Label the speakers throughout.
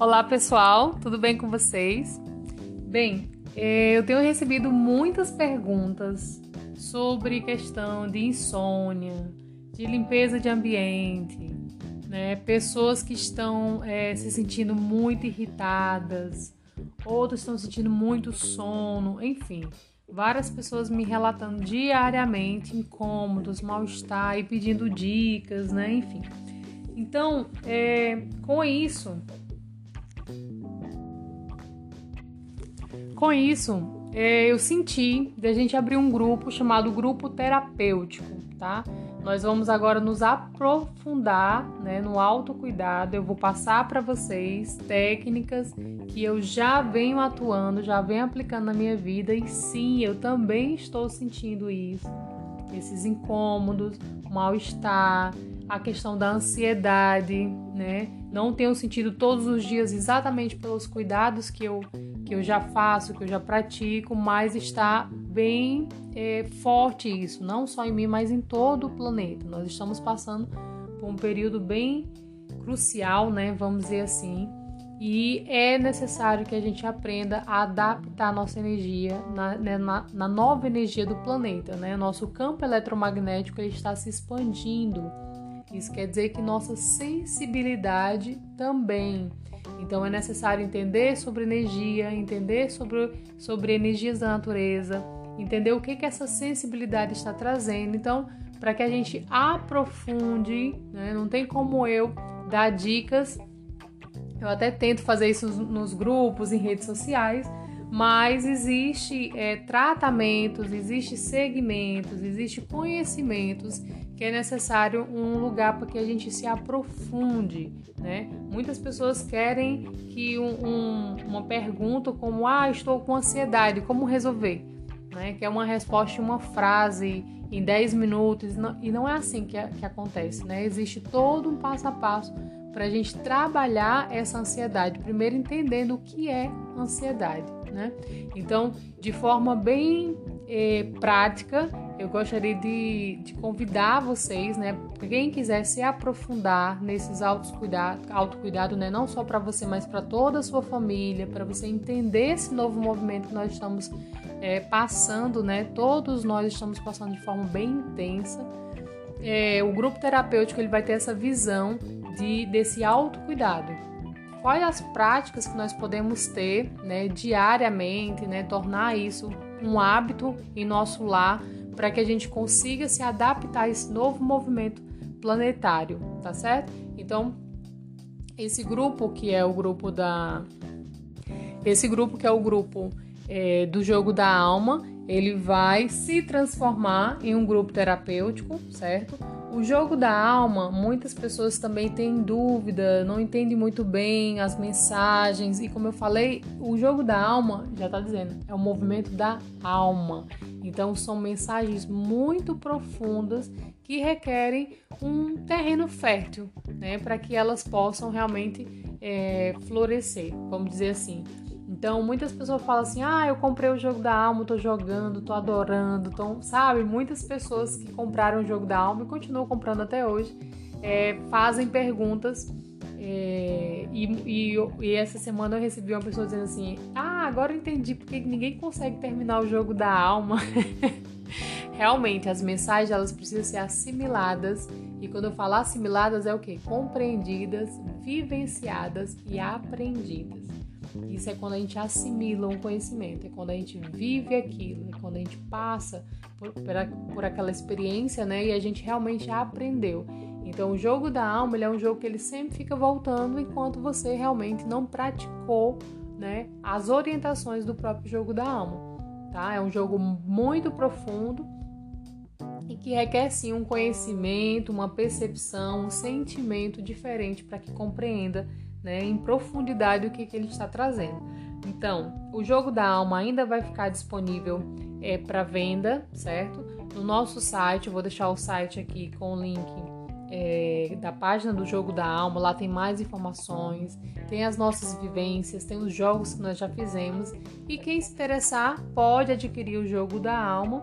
Speaker 1: Olá pessoal, tudo bem com vocês? Bem, eh, eu tenho recebido muitas perguntas sobre questão de insônia, de limpeza de ambiente, né? Pessoas que estão é, se sentindo muito irritadas, outras estão sentindo muito sono, enfim. Várias pessoas me relatando diariamente incômodos, mal-estar e pedindo dicas, né? Enfim. Então, é, com isso, com isso, é, eu senti a gente abrir um grupo chamado Grupo Terapêutico, tá? Nós vamos agora nos aprofundar né, no autocuidado. Eu vou passar para vocês técnicas que eu já venho atuando, já venho aplicando na minha vida e sim, eu também estou sentindo isso. Esses incômodos, mal-estar, a questão da ansiedade, né? Não tenho sentido todos os dias exatamente pelos cuidados que eu, que eu já faço, que eu já pratico, mas está bem é, forte isso, não só em mim, mas em todo o planeta. Nós estamos passando por um período bem crucial, né? Vamos dizer assim. E é necessário que a gente aprenda a adaptar a nossa energia na, né, na, na nova energia do planeta, né? Nosso campo eletromagnético ele está se expandindo isso quer dizer que nossa sensibilidade também. Então é necessário entender sobre energia, entender sobre, sobre energias da natureza, entender o que, que essa sensibilidade está trazendo. Então, para que a gente aprofunde, né? não tem como eu dar dicas. Eu até tento fazer isso nos grupos, em redes sociais, mas existe é, tratamentos, existe segmentos, existe conhecimentos que é necessário um lugar para que a gente se aprofunde, né? Muitas pessoas querem que um, um, uma pergunta como ah estou com ansiedade, como resolver, né? Que é uma resposta uma frase em 10 minutos e não é assim que, que acontece, né? Existe todo um passo a passo para a gente trabalhar essa ansiedade, primeiro entendendo o que é ansiedade, né? Então, de forma bem eh, prática, eu gostaria de, de, convidar vocês, né? Quem quiser se aprofundar nesses autocuidado, autocuidado né? Não só para você, mas para toda a sua família, para você entender esse novo movimento que nós estamos é, passando, né? Todos nós estamos passando de forma bem intensa. É, o grupo terapêutico ele vai ter essa visão de, desse autocuidado. Quais as práticas que nós podemos ter né, diariamente, né, tornar isso um hábito em nosso lar para que a gente consiga se adaptar a esse novo movimento planetário, tá certo? Então, esse grupo que é o grupo da. Esse grupo que é o grupo é, do jogo da alma, ele vai se transformar em um grupo terapêutico, certo? O jogo da alma, muitas pessoas também têm dúvida, não entendem muito bem as mensagens, e como eu falei, o jogo da alma, já está dizendo, é o movimento da alma. Então, são mensagens muito profundas que requerem um terreno fértil, né, para que elas possam realmente é, florescer, vamos dizer assim. Então, muitas pessoas falam assim: ah, eu comprei o jogo da alma, tô jogando, tô adorando. Então, sabe, muitas pessoas que compraram o jogo da alma e continuam comprando até hoje é, fazem perguntas. É, e, e, e, essa semana eu recebi uma pessoa dizendo assim: Ah, agora eu entendi porque ninguém consegue terminar o jogo da alma. Realmente, as mensagens elas precisam ser assimiladas. E quando eu falo assimiladas, é o que? Compreendidas, vivenciadas e aprendidas. Isso é quando a gente assimila um conhecimento, é quando a gente vive aquilo, é quando a gente passa por, por, por aquela experiência, né? E a gente realmente aprendeu. Então, o jogo da alma é um jogo que ele sempre fica voltando enquanto você realmente não praticou, né? As orientações do próprio jogo da alma, tá? É um jogo muito profundo e que requer sim um conhecimento, uma percepção, um sentimento diferente para que compreenda né, em profundidade o que, que ele está trazendo. Então, o jogo da alma ainda vai ficar disponível é, para venda, certo? No nosso site, eu vou deixar o site aqui com o link é, da página do Jogo da Alma. Lá tem mais informações, tem as nossas vivências, tem os jogos que nós já fizemos. E quem se interessar pode adquirir o Jogo da Alma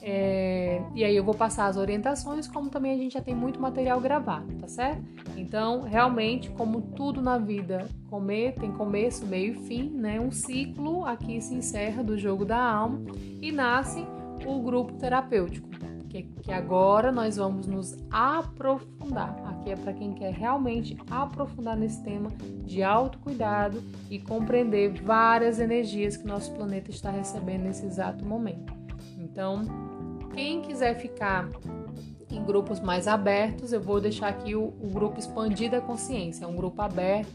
Speaker 1: É, e aí eu vou passar as orientações, como também a gente já tem muito material gravado, tá certo? Então, realmente, como tudo na vida, comer tem começo, meio e fim, né? Um ciclo aqui se encerra do jogo da alma e nasce o grupo terapêutico, que, que agora nós vamos nos aprofundar. Aqui é para quem quer realmente aprofundar nesse tema de autocuidado e compreender várias energias que nosso planeta está recebendo nesse exato momento. Então, quem quiser ficar em grupos mais abertos, eu vou deixar aqui o, o grupo Expandida Consciência. É um grupo aberto,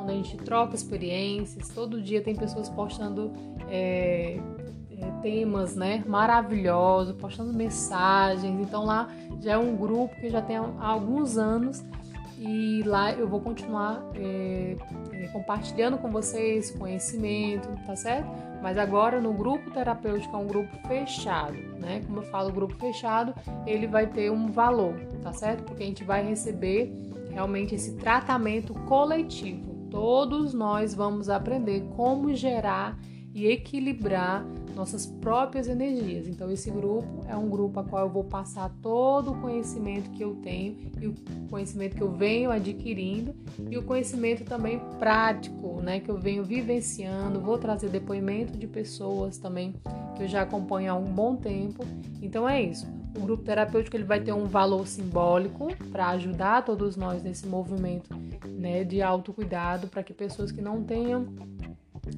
Speaker 1: onde a gente troca experiências. Todo dia tem pessoas postando é, é, temas né, maravilhosos, postando mensagens. Então lá já é um grupo que já tem há alguns anos e lá eu vou continuar é, é, compartilhando com vocês conhecimento, tá certo? Mas agora no grupo terapêutico é um grupo fechado, né? Como eu falo, grupo fechado, ele vai ter um valor, tá certo? Porque a gente vai receber realmente esse tratamento coletivo. Todos nós vamos aprender como gerar e equilibrar nossas próprias energias. Então, esse grupo é um grupo a qual eu vou passar todo o conhecimento que eu tenho e o conhecimento que eu venho adquirindo e o conhecimento também prático, né, que eu venho vivenciando. Vou trazer depoimento de pessoas também que eu já acompanho há um bom tempo. Então, é isso. O grupo terapêutico ele vai ter um valor simbólico para ajudar todos nós nesse movimento né, de autocuidado, para que pessoas que não tenham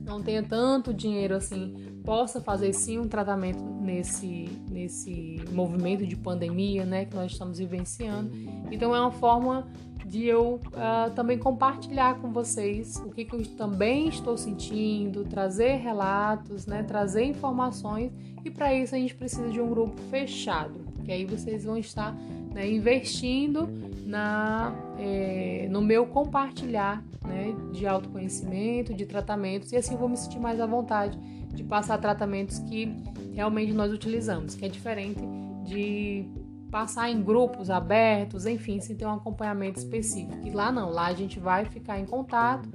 Speaker 1: não tenha tanto dinheiro assim, possa fazer sim um tratamento nesse, nesse movimento de pandemia, né, que nós estamos vivenciando. Então é uma forma de eu uh, também compartilhar com vocês o que, que, eu também estou sentindo, trazer relatos, né, trazer informações e para isso a gente precisa de um grupo fechado, que aí vocês vão estar né, investindo na, é, no meu compartilhar né, de autoconhecimento, de tratamentos, e assim eu vou me sentir mais à vontade de passar tratamentos que realmente nós utilizamos, que é diferente de passar em grupos abertos, enfim, sem ter um acompanhamento específico. E lá não, lá a gente vai ficar em contato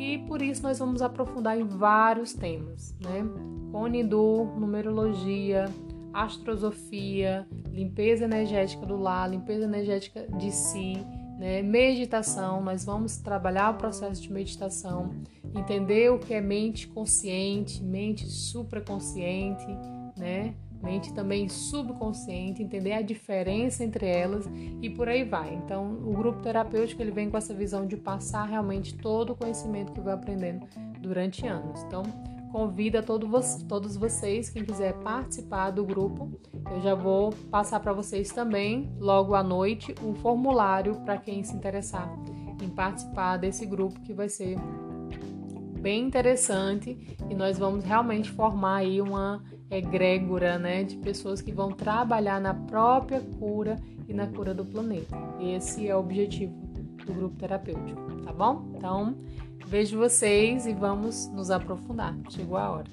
Speaker 1: e por isso nós vamos aprofundar em vários temas, né? Conidu, numerologia, astrosofia, limpeza energética do lar, limpeza energética de si, né? meditação. Nós vamos trabalhar o processo de meditação, entender o que é mente consciente, mente supraconsciente, né? mente também subconsciente, entender a diferença entre elas e por aí vai. Então, o grupo terapêutico ele vem com essa visão de passar realmente todo o conhecimento que vai aprendendo durante anos. Então, convido a todos, todos vocês, quem quiser participar do grupo, eu já vou passar para vocês também, logo à noite, um formulário para quem se interessar em participar desse grupo que vai ser bem interessante. E nós vamos realmente formar aí uma egrégora né, de pessoas que vão trabalhar na própria cura e na cura do planeta. Esse é o objetivo do grupo terapêutico, tá bom? Então, Vejo vocês e vamos nos aprofundar. Chegou a hora.